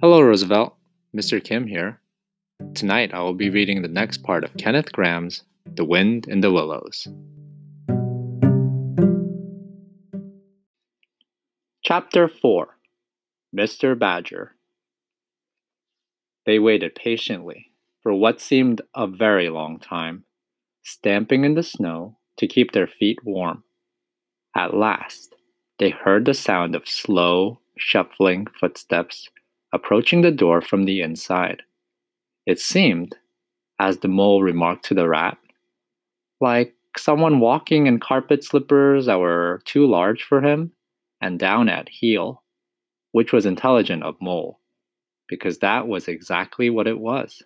Hello, Roosevelt. Mr. Kim here. Tonight I will be reading the next part of Kenneth Grahame's The Wind in the Willows. Chapter 4 Mr. Badger They waited patiently for what seemed a very long time, stamping in the snow to keep their feet warm. At last, they heard the sound of slow, shuffling footsteps approaching the door from the inside. It seemed, as the mole remarked to the rat, like someone walking in carpet slippers that were too large for him and down at heel, which was intelligent of Mole, because that was exactly what it was.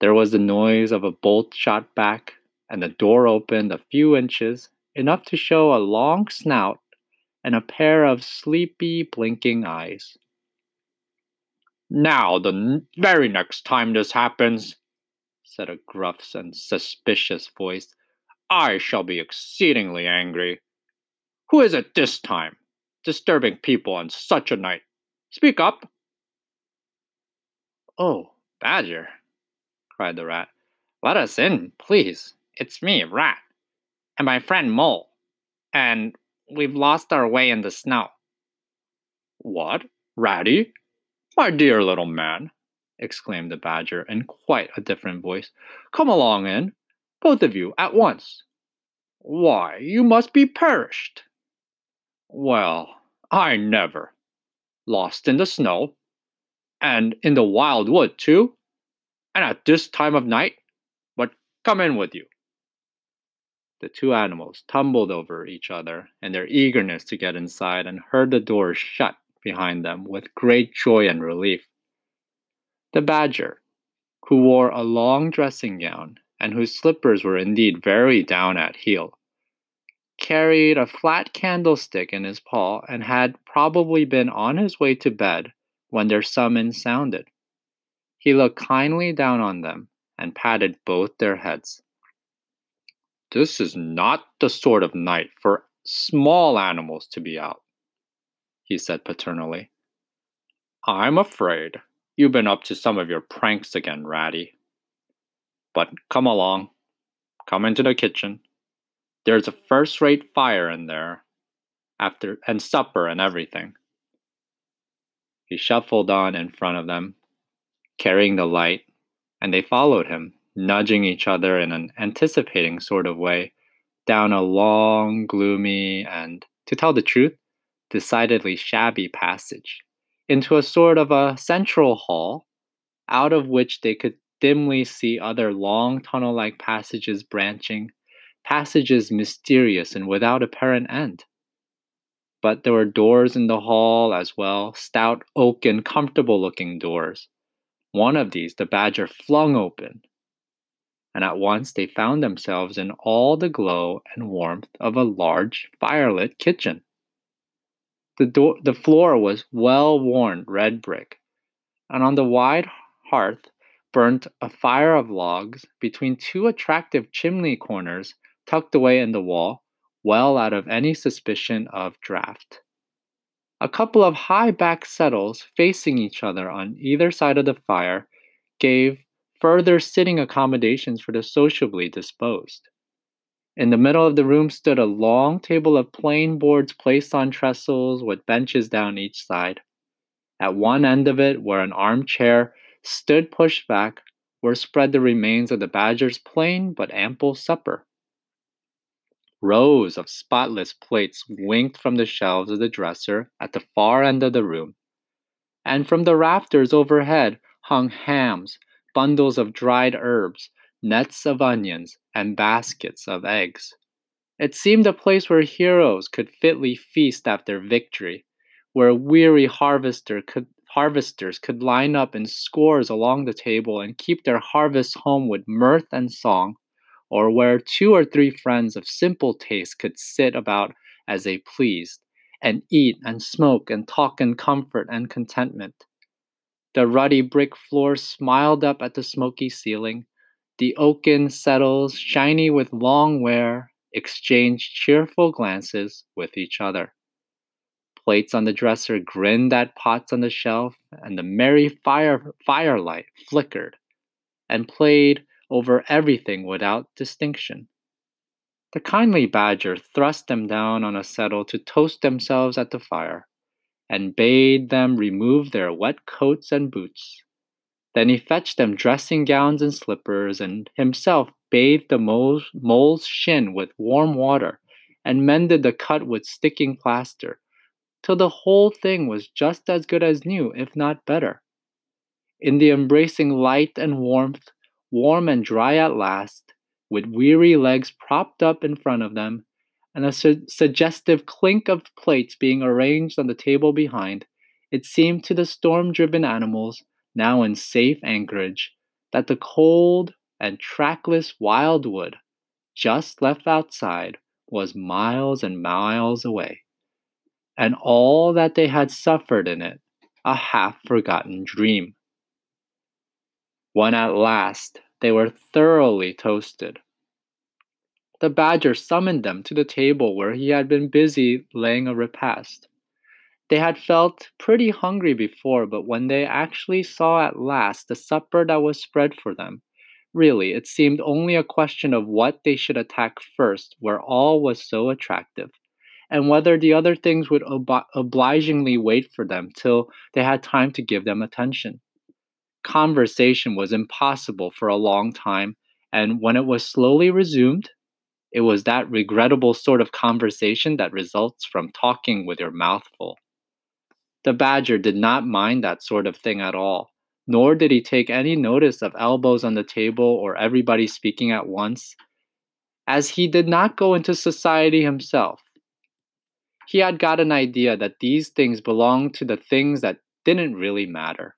There was the noise of a bolt shot back, and the door opened a few inches, enough to show a long snout and a pair of sleepy, blinking eyes. Now, the very next time this happens, said a gruff and suspicious voice, I shall be exceedingly angry. Who is it this time, disturbing people on such a night? Speak up. Oh, Badger, cried the rat. Let us in, please. It's me, Rat, and my friend Mole, and we've lost our way in the snow. What, Ratty? My dear little man, exclaimed the badger in quite a different voice, come along in, both of you, at once. Why, you must be perished. Well, I never. Lost in the snow, and in the wild wood, too, and at this time of night. But come in with you. The two animals tumbled over each other in their eagerness to get inside and heard the door shut behind them with great joy and relief. The badger, who wore a long dressing gown and whose slippers were indeed very down at heel, carried a flat candlestick in his paw and had probably been on his way to bed when their summons sounded. He looked kindly down on them and patted both their heads. This is not the sort of night for small animals to be out, he said paternally. I'm afraid you've been up to some of your pranks again, Ratty. But come along. Come into the kitchen. There's a first rate fire in there, after and supper and everything. He shuffled on in front of them, carrying the light, and they followed him, nudging each other in an anticipating sort of way, down a long, gloomy, and, to tell the truth, decidedly shabby passage into a sort of a central hall, out of which they could dimly see other long tunnel like passages branching, passages mysterious and without apparent end. But there were doors in the hall as well, stout oak and comfortable looking doors. One of these the badger flung open, and at once they found themselves in all the glow and warmth of a large firelit kitchen. The, door, the floor was well worn red brick, and on the wide hearth burnt a fire of logs between two attractive chimney corners tucked away in the wall, well out of any suspicion of draught. A couple of high backed settles facing each other on either side of the fire gave further sitting accommodations for the sociably disposed. In the middle of the room stood a long table of plain boards placed on trestles with benches down each side. At one end of it, where an armchair stood pushed back, were spread the remains of the badger's plain but ample supper. Rows of spotless plates winked from the shelves of the dresser at the far end of the room, and from the rafters overhead hung hams, bundles of dried herbs, nets of onions, and baskets of eggs. It seemed a place where heroes could fitly feast after victory, where weary harvester could, harvesters could line up in scores along the table and keep their harvest home with mirth and song, or where two or three friends of simple taste could sit about as they pleased, and eat and smoke and talk in comfort and contentment. The ruddy brick floor smiled up at the smoky ceiling, the oaken settles, shiny with long wear, exchanged cheerful glances with each other. Plates on the dresser grinned at pots on the shelf, and the merry fire firelight flickered and played over everything without distinction. The kindly badger thrust them down on a settle to toast themselves at the fire, and bade them remove their wet coats and boots. Then he fetched them dressing gowns and slippers, and himself bathed the mole's, shin with warm water, and mended the cut with sticking plaster, till the whole thing was just as good as new, if not better. In the embracing light and warmth, warm and dry at last, with weary legs propped up in front of them, and a su- suggestive clink of plates being arranged on the table behind, it seemed to the storm driven animals, now in safe anchorage, that the cold and trackless wildwood, just left outside, was miles and miles away, and all that they had suffered in it a half forgotten dream. When at last they were thoroughly toasted. The badger summoned them to the table where he had been busy laying a repast. They had felt pretty hungry before, but when they actually saw at last the supper that was spread for them, really it seemed only a question of what they should attack first, where all was so attractive, and whether the other things would ob- obligingly wait for them till they had time to give them attention conversation was impossible for a long time, and when it was slowly resumed, it was that regrettable sort of conversation that results from talking with your mouth full. The badger did not mind that sort of thing at all, nor did he take any notice of elbows on the table or everybody speaking at once, as he did not go into society himself. He had got an idea that these things belonged to the things that didn't really matter.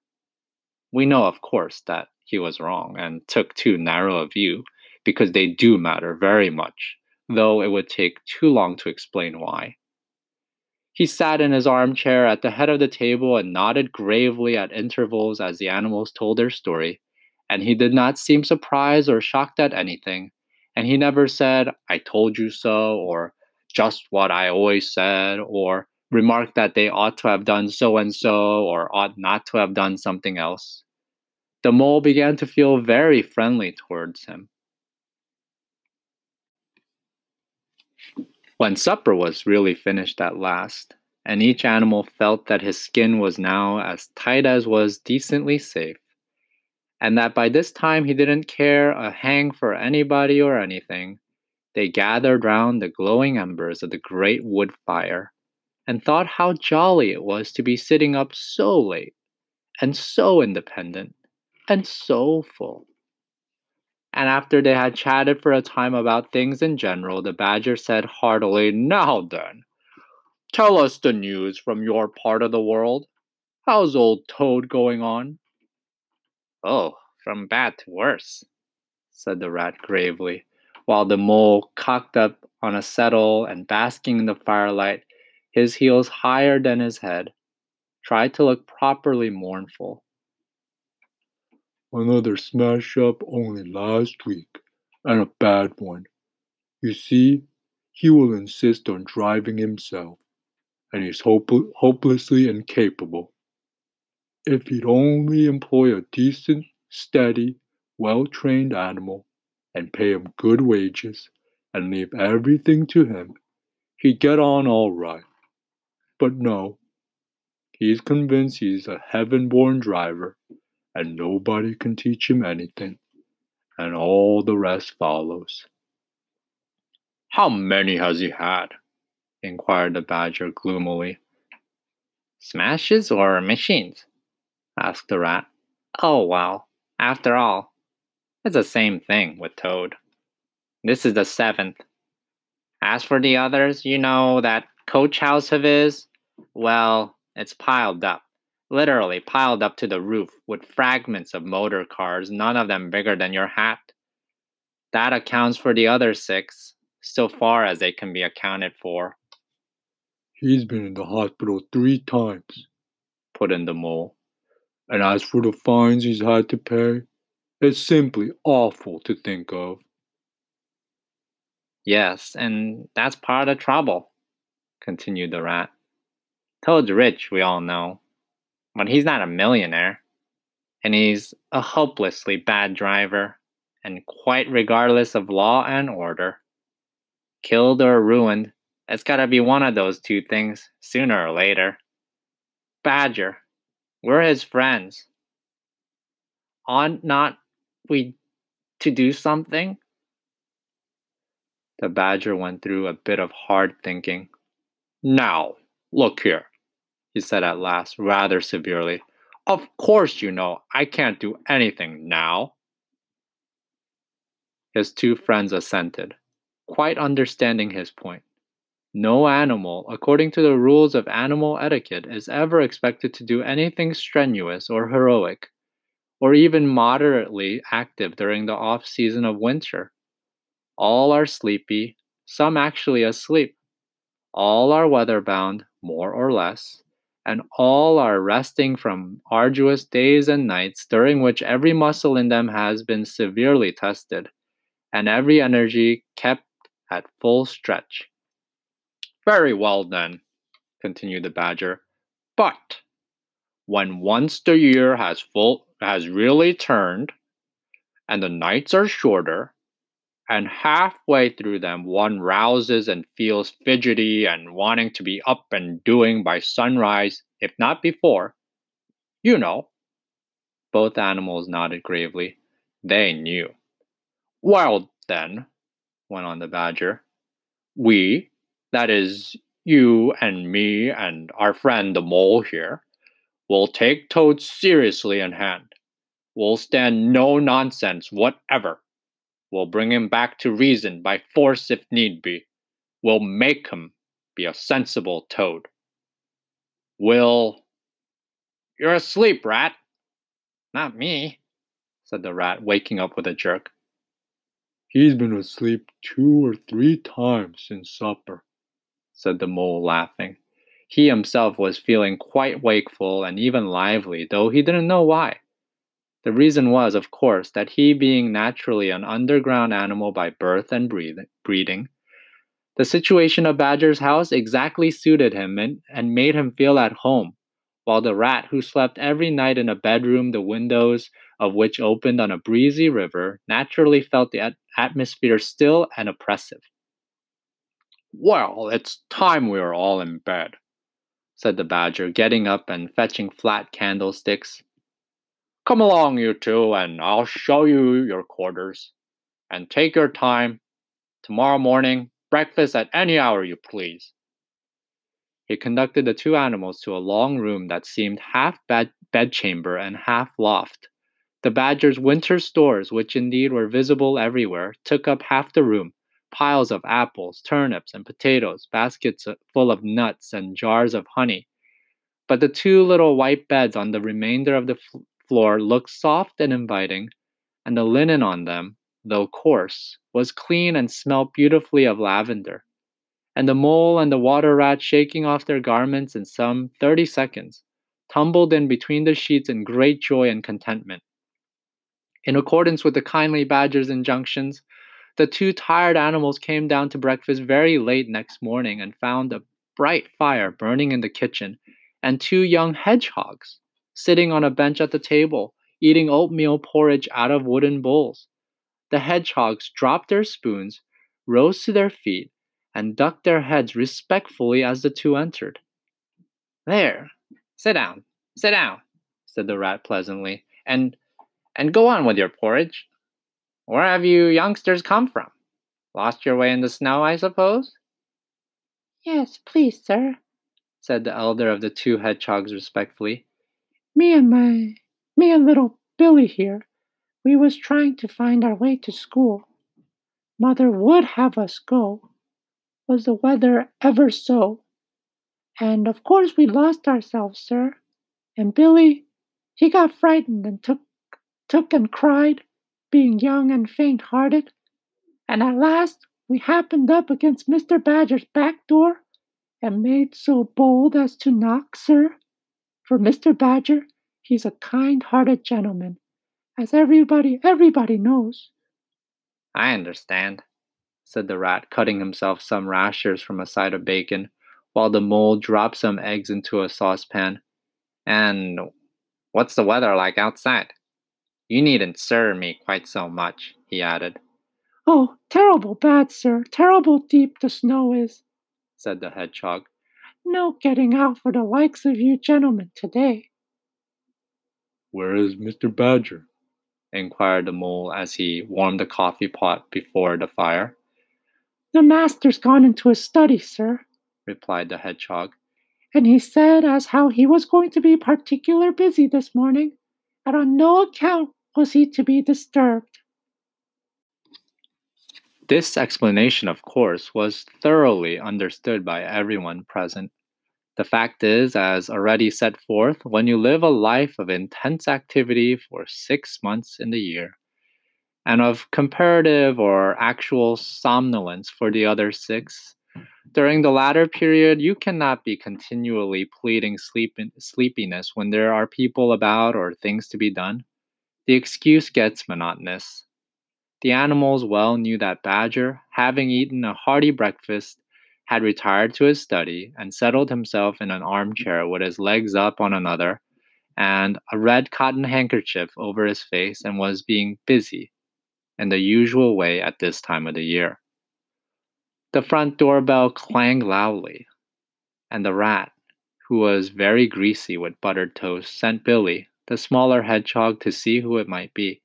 We know, of course, that he was wrong and took too narrow a view because they do matter very much, though it would take too long to explain why. He sat in his armchair at the head of the table and nodded gravely at intervals as the animals told their story, and he did not seem surprised or shocked at anything, and he never said, I told you so, or just what I always said, or remarked that they ought to have done so and so, or ought not to have done something else. The mole began to feel very friendly towards him. When supper was really finished at last, and each animal felt that his skin was now as tight as was decently safe, and that by this time he didn't care a hang for anybody or anything, they gathered round the glowing embers of the great wood fire and thought how jolly it was to be sitting up so late and so independent and so full. And after they had chatted for a time about things in general, the badger said heartily, Now then, tell us the news from your part of the world. How's old Toad going on? Oh, from bad to worse, said the rat gravely, while the mole cocked up on a settle and basking in the firelight, his heels higher than his head, tried to look properly mournful. Another smash up only last week, and a bad one. You see, he will insist on driving himself, and he's hope- hopelessly incapable. If he'd only employ a decent, steady, well trained animal, and pay him good wages, and leave everything to him, he'd get on all right. But no, he's convinced he's a heaven born driver and nobody can teach him anything, and all the rest follows. How many has he had? inquired the badger gloomily. Smashes or machines? asked the rat. Oh, well, after all, it's the same thing with Toad. This is the seventh. As for the others, you know, that coach house of his, well, it's piled up literally piled up to the roof with fragments of motor cars, none of them bigger than your hat. That accounts for the other six, so far as they can be accounted for. He's been in the hospital three times, put in the mole. And as for the fines he's had to pay, it's simply awful to think of. Yes, and that's part of the trouble, continued the rat. Toad's rich, we all know, but he's not a millionaire. And he's a hopelessly bad driver, and quite regardless of law and order. Killed or ruined, it's gotta be one of those two things, sooner or later. Badger, we're his friends. Ought not we to do something? The badger went through a bit of hard thinking. Now, look here, he said at last, rather severely. Of course, you know, I can't do anything now. His two friends assented, quite understanding his point. No animal, according to the rules of animal etiquette, is ever expected to do anything strenuous or heroic, or even moderately active during the off season of winter. All are sleepy, some actually asleep. All are weather bound, more or less, and all are resting from arduous days and nights during which every muscle in them has been severely tested, and every energy kept at full stretch. Very well, then, continued the Badger. But when once the year has full has really turned, and the nights are shorter, and halfway through them one rouses and feels fidgety and wanting to be up and doing by sunrise, if not before, you know. Both animals nodded gravely. They knew. Well, then, went on the badger, we, that is, you and me and our friend the mole here, will take toads seriously in hand. We'll stand no nonsense whatever. We'll bring him back to reason by force if need be. We'll make him be a sensible toad. We'll. You're asleep, rat. Not me, said the rat, waking up with a jerk. He's been asleep two or three times since supper, said the mole, laughing. He himself was feeling quite wakeful and even lively, though he didn't know why. The reason was, of course, that he, being naturally an underground animal by birth and breeding, the situation of Badger's house exactly suited him and, made him feel at home, while the rat, who slept every night in a bedroom the windows of which opened on a breezy river, naturally felt the at- atmosphere still and oppressive. Well, it's time we were all in bed, said the badger, getting up and fetching flat candlesticks. Come along, you two, and I'll show you your quarters. And take your time. Tomorrow morning, breakfast at any hour you please. He conducted the two animals to a long room that seemed half bed bedchamber and half loft. The badger's winter stores, which indeed were visible everywhere, took up half the room, piles of apples, turnips, and potatoes, baskets uh, full of nuts, and jars of honey. But the two little white beds on the remainder of the floor looked soft and inviting, and the linen on them, though coarse, was clean and smelt beautifully of lavender. And the mole and the water rat, shaking off their garments in some thirty seconds, tumbled in between the sheets in great joy and contentment. In accordance with the kindly badger's injunctions, the two tired animals came down to breakfast very late next morning and found a bright fire burning in the kitchen and two young hedgehogs sitting on a bench at the table, eating oatmeal porridge out of wooden bowls. The hedgehogs dropped their spoons, rose to their feet, and ducked their heads respectfully as the two entered. There, sit down, sit down, said the rat pleasantly, and and go on with your porridge. Where have you youngsters come from? Lost your way in the snow, I suppose? Yes, please, sir, said the elder of the two hedgehogs respectfully. Me and my me and little Billy here, we was trying to find our way to school. Mother would have us go, was the weather ever so. And of course we lost ourselves, sir. And Billy, he got frightened and took took and cried being young and faint hearted, and at last we happened up against Mr. Badger's back door and made so bold as to knock, sir. For Mr. Badger, he's a kind hearted gentleman, as everybody everybody knows. I understand, said the rat, cutting himself some rashers from a side of bacon. while the mole dropped some eggs into a saucepan. And what's the weather like outside? You needn't serve me quite so much, he added. Oh, terrible bad, sir. Terrible deep the snow is, said the hedgehog. No getting out for the likes of you gentlemen today. Where is Mr. Badger? inquired the mole as he warmed the coffee pot before the fire. The master's gone into his study, sir, replied the hedgehog. And he said as how he was going to be particular busy this morning, and on no account was he to be disturbed. This explanation, of course, was thoroughly understood by everyone present. The fact is, as already set forth, when you live a life of intense activity for six months in the year, and of comparative or actual somnolence for the other six, during the latter period, you cannot be continually pleading sleep sleepiness when there are people about or things to be done. The excuse gets monotonous. The animals well knew that Badger, having eaten a hearty breakfast, had retired to his study and settled himself in an armchair with his legs up on another and a red cotton handkerchief over his face and was being busy in the usual way at this time of the year. The front doorbell clanged loudly, and the rat, who was very greasy with buttered toast, sent Billy, the smaller hedgehog, to see who it might be.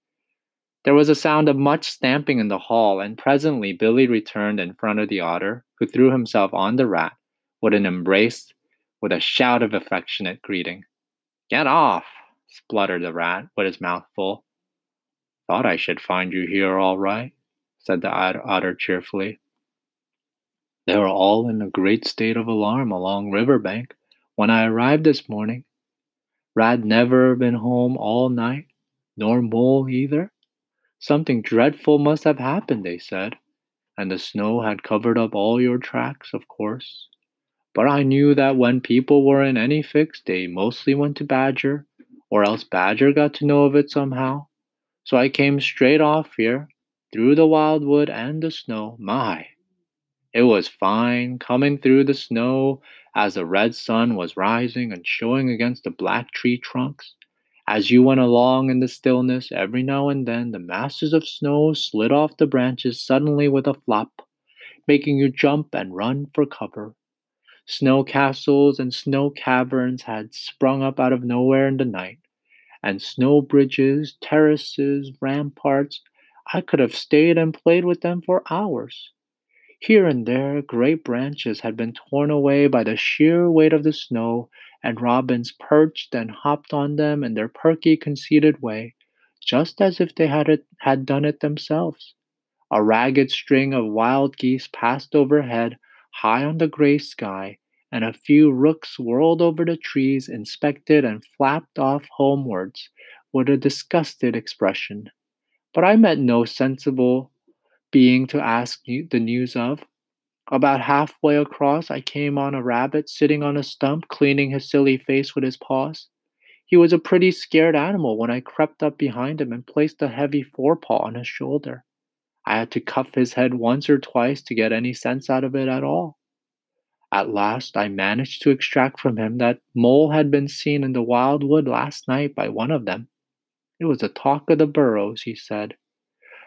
There was a sound of much stamping in the hall, and presently Billy returned in front of the otter, who threw himself on the rat with an embrace, with a shout of affectionate greeting. Get off, spluttered the rat with his mouth full. Thought I should find you here all right, said the otter cheerfully. They were all in a great state of alarm along Riverbank when I arrived this morning. Rat never been home all night, nor Mole either. Something dreadful must have happened, they said, and the snow had covered up all your tracks, of course. But I knew that when people were in any fix, they mostly went to Badger, or else Badger got to know of it somehow. So I came straight off here, through the wildwood and the snow. My! It was fine coming through the snow as the red sun was rising and showing against the black tree trunks. As you went along in the stillness, every now and then the masses of snow slid off the branches suddenly with a flop, making you jump and run for cover. Snow castles and snow caverns had sprung up out of nowhere in the night, and snow bridges, terraces, ramparts. I could have stayed and played with them for hours. Here and there, great branches had been torn away by the sheer weight of the snow and robins perched and hopped on them in their perky, conceited way, just as if they had, it, had done it themselves. A ragged string of wild geese passed overhead, high on the gray sky, and a few rooks whirled over the trees, inspected, and flapped off homewards with a disgusted expression. But I met no sensible being to ask the news of, about halfway across, I came on a rabbit sitting on a stump, cleaning his silly face with his paws. He was a pretty scared animal when I crept up behind him and placed a heavy forepaw on his shoulder. I had to cuff his head once or twice to get any sense out of it at all. At last, I managed to extract from him that Mole had been seen in the wild wood last night by one of them. It was the talk of the burrows, he said.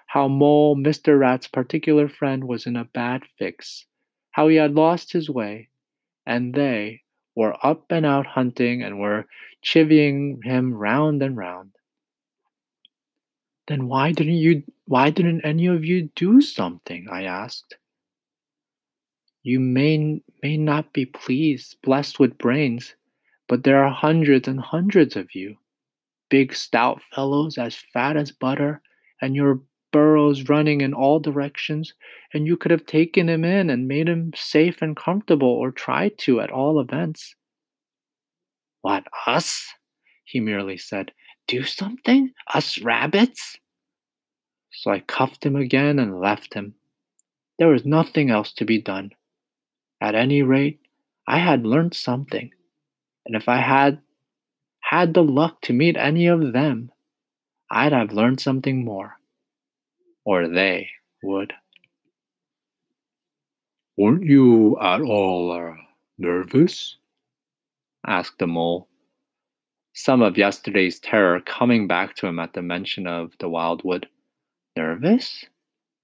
How Mole, Mr. Rat's particular friend, was in a bad fix how he had lost his way, and they were up and out hunting and were chivying him round and round. Then why didn't you why didn't any of you do something? I asked. You may may not be pleased, blessed with brains, but there are hundreds and hundreds of you. Big stout fellows as fat as butter, and your burrows running in all directions, and you could have taken him in and made him safe and comfortable, or tried to at all events. What, us? He merely said. Do something? Us rabbits? So I cuffed him again and left him. There was nothing else to be done. At any rate, I had learned something, and if I had had the luck to meet any of them, I'd have learned something more or they would. Weren't you at all uh, Nervous? asked the mole, some of yesterday's terror coming back to him at the mention of the wildwood. Nervous?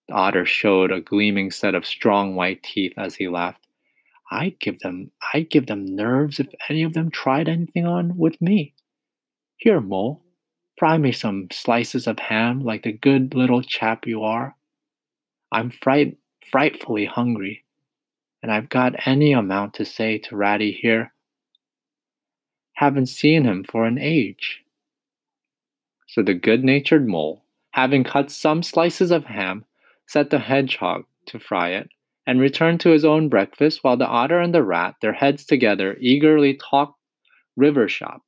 The otter showed a gleaming set of strong white teeth as he laughed. I'd give them I'd give them nerves if any of them tried anything on with me. Here, Mole, fry me some slices of ham like the good little chap you are. I'm fright frightfully hungry, and I've got any amount to say to Ratty here. Haven't seen him for an age. So the good natured mole, having cut some slices of ham, set the hedgehog to fry it, and returned to his own breakfast while the otter and the rat, their heads together, eagerly talked river shop,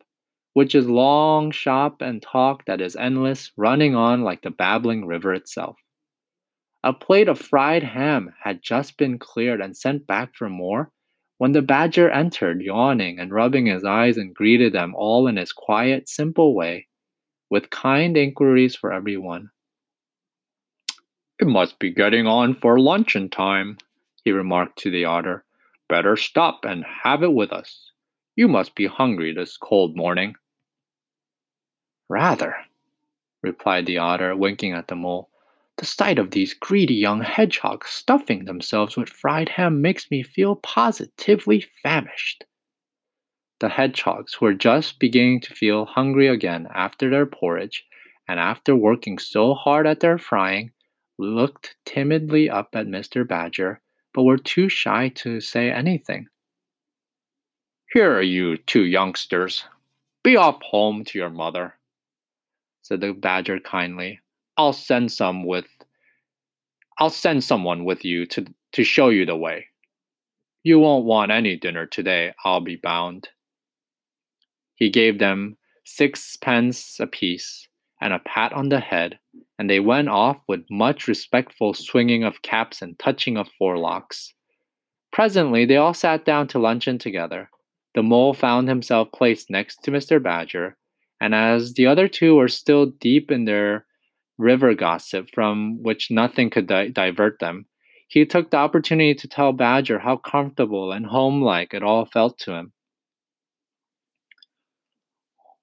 which is long shop and talk that is endless, running on like the babbling river itself. A plate of fried ham had just been cleared and sent back for more when the badger entered, yawning and rubbing his eyes, and greeted them all in his quiet, simple way, with kind inquiries for everyone. It must be getting on for luncheon time, he remarked to the otter. Better stop and have it with us. You must be hungry this cold morning. Rather, replied the otter, winking at the mole. The sight of these greedy young hedgehogs stuffing themselves with fried ham makes me feel positively famished. The hedgehogs were just beginning to feel hungry again after their porridge, and after working so hard at their frying, looked timidly up at Mr. Badger, but were too shy to say anything. Here are you two youngsters. Be off home to your mother, said the Badger kindly. I'll send some with I'll send someone with you to to show you the way. You won't want any dinner today, I'll be bound. He gave them sixpence apiece and a pat on the head, and they went off with much respectful swinging of caps and touching of forelocks. Presently, they all sat down to luncheon together. The mole found himself placed next to Mr. Badger, and as the other two were still deep in their river gossip from which nothing could di- divert them, he took the opportunity to tell Badger how comfortable and homelike it all felt to him.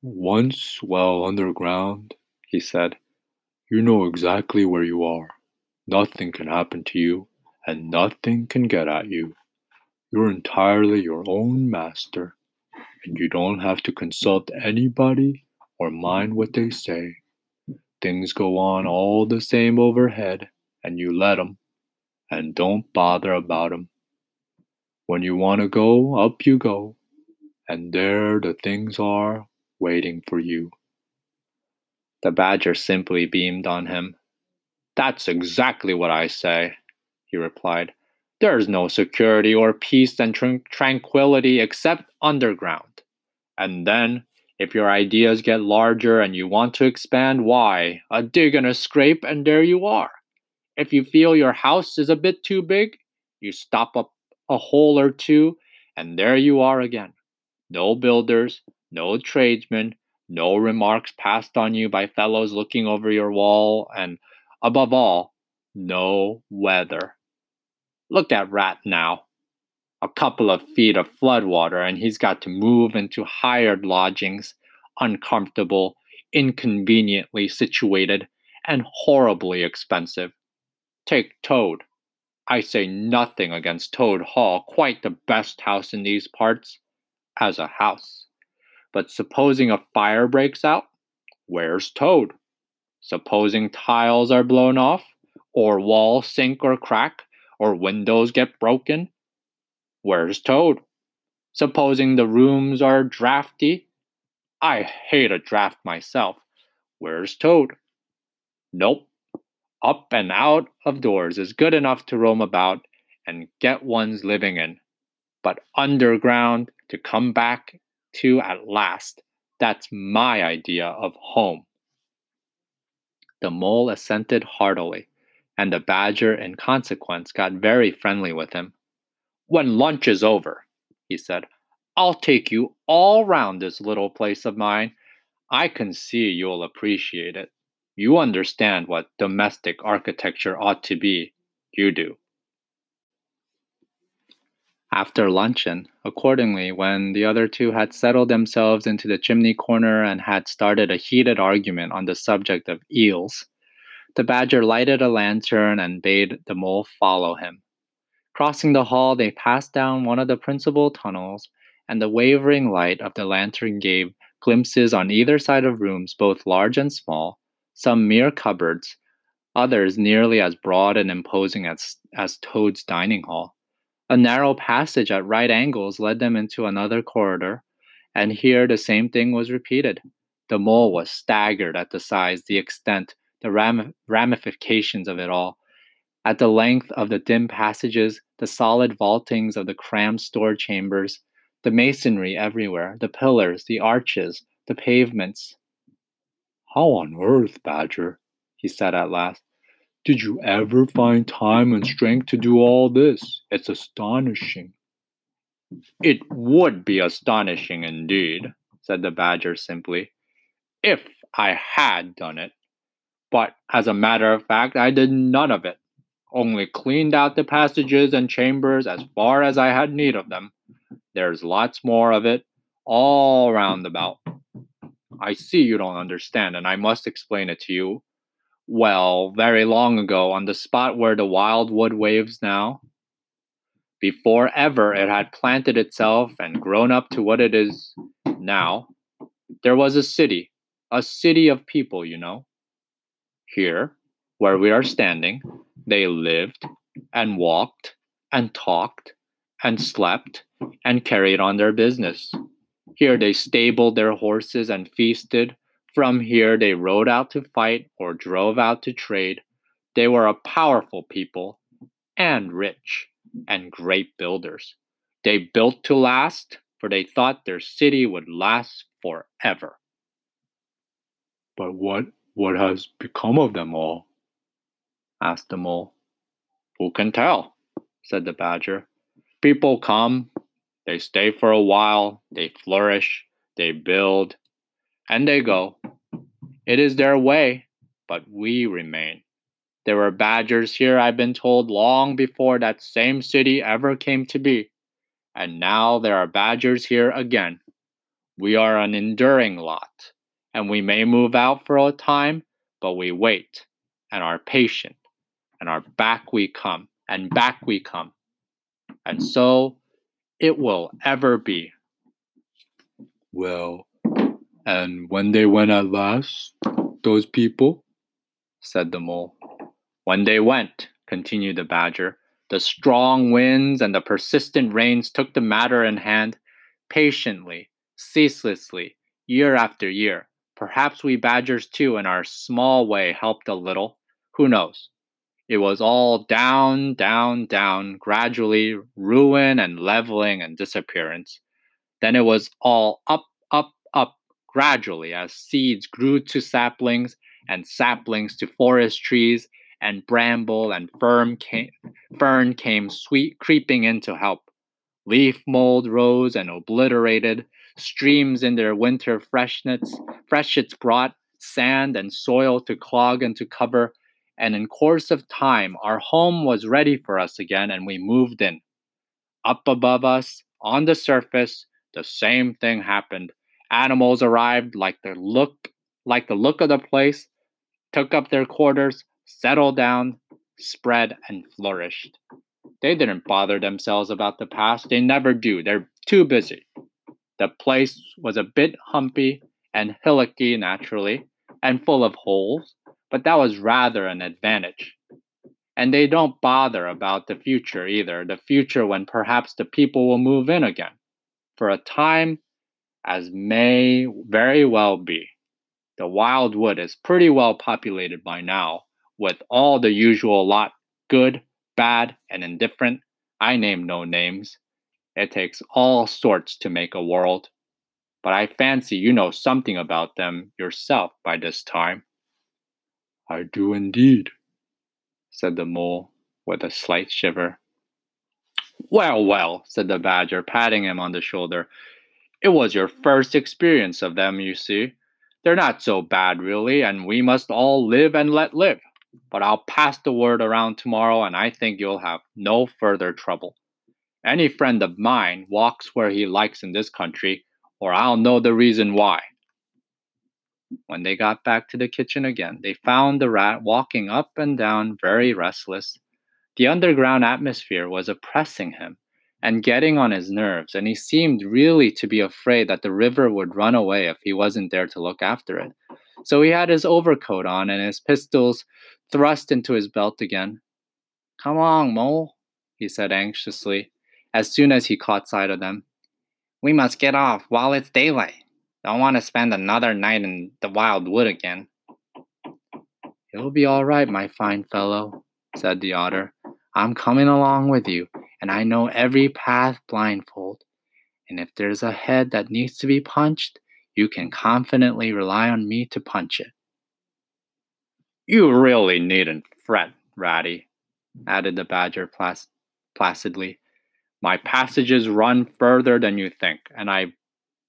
Once well underground, he said, you know exactly where you are. Nothing can happen to you, and nothing can get at you. You're entirely your own master, and you don't have to consult anybody or mind what they say. Things go on all the same overhead, and you let 'em, and don't bother about 'em. When you want to go, up you go, and there the things are waiting for you. The badger simply beamed on him. That's exactly what I say, he replied. There's no security or peace and tr- tranquility except underground. And then if your ideas get larger and you want to expand, why? A dig and a scrape, and there you are. If you feel your house is a bit too big, you stop up a hole or two, and there you are again. No builders, no tradesmen, no remarks passed on you by fellows looking over your wall, and above all, no weather. Look at Rat now a couple of feet of floodwater and he's got to move into hired lodgings, uncomfortable, inconveniently situated, and horribly expensive. Take Toad. I say nothing against Toad Hall, quite the best house in these parts, as a house. But supposing a fire breaks out, where's Toad? Supposing tiles are blown off, or walls sink or crack, or windows get broken, Where's Toad? Supposing the rooms are drafty? I hate a draft myself. Where's Toad? Nope. Up and out of doors is good enough to roam about and get one's living in. But underground to come back to at last, that's my idea of home. The mole assented heartily, and the badger, in consequence, got very friendly with him. When lunch is over, he said, I'll take you all round this little place of mine. I can see you'll appreciate it. You understand what domestic architecture ought to be. You do. After luncheon, accordingly, when the other two had settled themselves into the chimney corner and had started a heated argument on the subject of eels, the badger lighted a lantern and bade the mole follow him. Crossing the hall, they passed down one of the principal tunnels, and the wavering light of the lantern gave glimpses on either side of rooms, both large and small, some mere cupboards, others nearly as broad and imposing as, as Toad's dining hall. A narrow passage at right angles led them into another corridor, and here the same thing was repeated. The mole was staggered at the size, the extent, the ram- ramifications of it all. At the length of the dim passages, the solid vaultings of the crammed store chambers, the masonry everywhere, the pillars, the arches, the pavements. How on earth, Badger, he said at last, did you ever find time and strength to do all this? It's astonishing. It would be astonishing indeed, said the Badger simply, if I had done it. But as a matter of fact, I did none of it only cleaned out the passages and chambers as far as I had need of them. There's lots more of it all round about. I see you don't understand, and I must explain it to you. Well, very long ago, on the spot where the wild wood waves now, before ever it had planted itself and grown up to what it is now, there was a city, a city of people, you know. Here, where we are standing, they lived and walked and talked and slept and carried on their business. Here they stabled their horses and feasted. From here they rode out to fight or drove out to trade. They were a powerful people and rich and great builders. They built to last, for they thought their city would last forever. But what what has become of them all? asked the mole. Who can tell? said the badger. People come, they stay for a while, they flourish, they build, and they go. It is their way, but we remain. There were badgers here, I've been told, long before that same city ever came to be. And now there are badgers here again. We are an enduring lot, and we may move out for a time, but we wait and are patient and our back we come, and back we come. And so it will ever be. Well, and when they went at last, those people? said the mole. When they went, continued the badger, the strong winds and the persistent rains took the matter in hand, patiently, ceaselessly, year after year. Perhaps we badgers too, in our small way, helped a little. Who knows? It was all down, down, down, gradually ruin and leveling and disappearance. Then it was all up, up, up, gradually as seeds grew to saplings and saplings to forest trees and bramble and fern came, fern came sweet creeping in to help. Leaf mold rose and obliterated. Streams in their winter freshnets, freshets brought sand and soil to clog and to cover. And in course of time our home was ready for us again and we moved in. Up above us on the surface the same thing happened. Animals arrived like the look like the look of the place took up their quarters settled down spread and flourished. They didn't bother themselves about the past. They never do. They're too busy the place was a bit humpy and hillocky naturally and full of holes but that was rather an advantage. And they don't bother about the future either, the future when perhaps the people will move in again. For a time, as may very well be. The wild wood is pretty well populated by now, with all the usual lot good, bad, and indifferent. I name no names. It takes all sorts to make a world. But I fancy you know something about them yourself by this time. I do indeed, said the mole with a slight shiver. Well, well, said the badger, patting him on the shoulder. It was your first experience of them, you see. They're not so bad, really, and we must all live and let live. But I'll pass the word around tomorrow, and I think you'll have no further trouble. Any friend of mine walks where he likes in this country, or I'll know the reason why. When they got back to the kitchen again, they found the rat walking up and down, very restless. The underground atmosphere was oppressing him and getting on his nerves, and he seemed really to be afraid that the river would run away if he wasn't there to look after it. So he had his overcoat on and his pistols thrust into his belt again. Come on, Mole, he said anxiously, as soon as he caught sight of them. We must get off while it's daylight. Don't want to spend another night in the wild wood again. You'll be all right, my fine fellow, said the otter. I'm coming along with you, and I know every path blindfold. And if there's a head that needs to be punched, you can confidently rely on me to punch it. You really needn't fret, Ratty, added the badger plac- placidly. My passages run further than you think, and I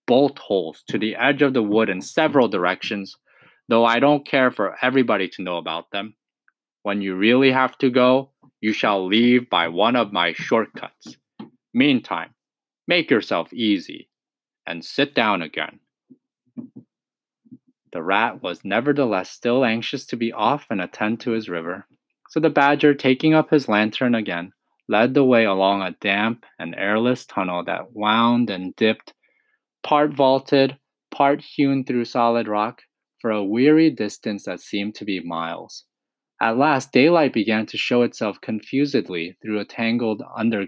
bolt holes to the edge of the wood in several directions, though I don't care for everybody to know about them. When you really have to go, you shall leave by one of my shortcuts. Meantime, make yourself easy and sit down again. The rat was nevertheless still anxious to be off and attend to his river. So the badger, taking up his lantern again, led the way along a damp and airless tunnel that wound and dipped, part vaulted, part hewn through solid rock, for a weary distance that seemed to be miles. At last, daylight began to show itself confusedly through a tangled under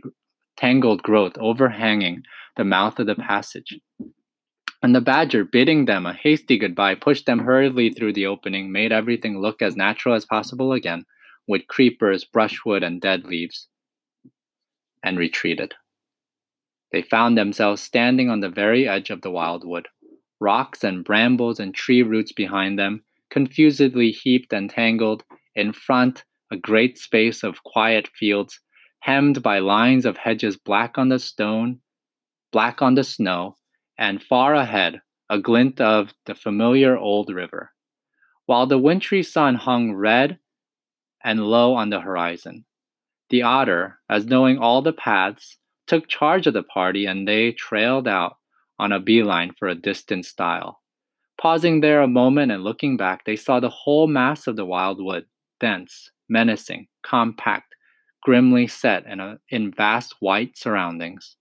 tangled growth overhanging the mouth of the passage. And the badger, bidding them a hasty goodbye, pushed them hurriedly through the opening, made everything look as natural as possible again, with creepers, brushwood, and dead leaves and retreated. They found themselves standing on the very edge of the wildwood, rocks and brambles and tree roots behind them, confusedly heaped and tangled, in front, a great space of quiet fields, hemmed by lines of hedges black on the stone, black on the snow, and far ahead, a glint of the familiar old river, while the wintry sun hung red and low on the horizon. The otter, as knowing all the paths, took charge of the party and they trailed out on a beeline for a distant stile. Pausing there a moment and looking back, they saw the whole mass of the wildwood, dense, menacing, compact, grimly set in, a, in vast white surroundings.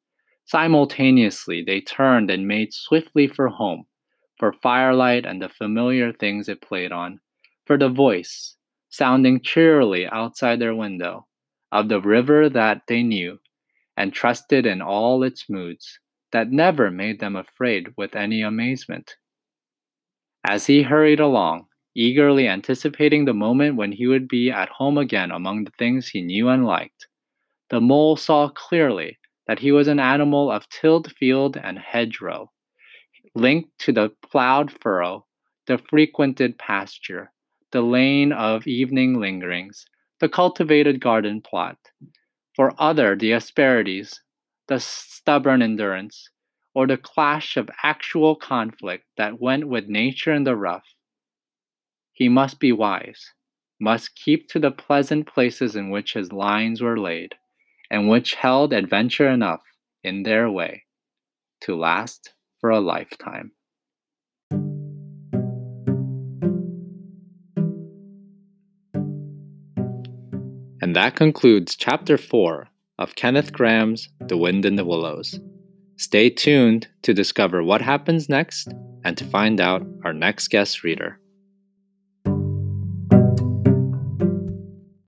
Simultaneously, they turned and made swiftly for home, for firelight and the familiar things it played on, for the voice, sounding cheerily outside their window, of the river that they knew and trusted in all its moods, that never made them afraid with any amazement. As he hurried along, eagerly anticipating the moment when he would be at home again among the things he knew and liked, the mole saw clearly that he was an animal of tilled field and hedgerow, linked to the plowed furrow, the frequented pasture, the lane of evening lingerings, the cultivated garden plot. For other, the asperities, the stubborn endurance, or the clash of actual conflict that went with nature in the rough. He must be wise, must keep to the pleasant places in which his lines were laid, and which held adventure enough in their way to last for a lifetime. And that concludes Chapter 4 of Kenneth Grahame's The Wind in the Willows. Stay tuned to discover what happens next and to find out our next guest reader.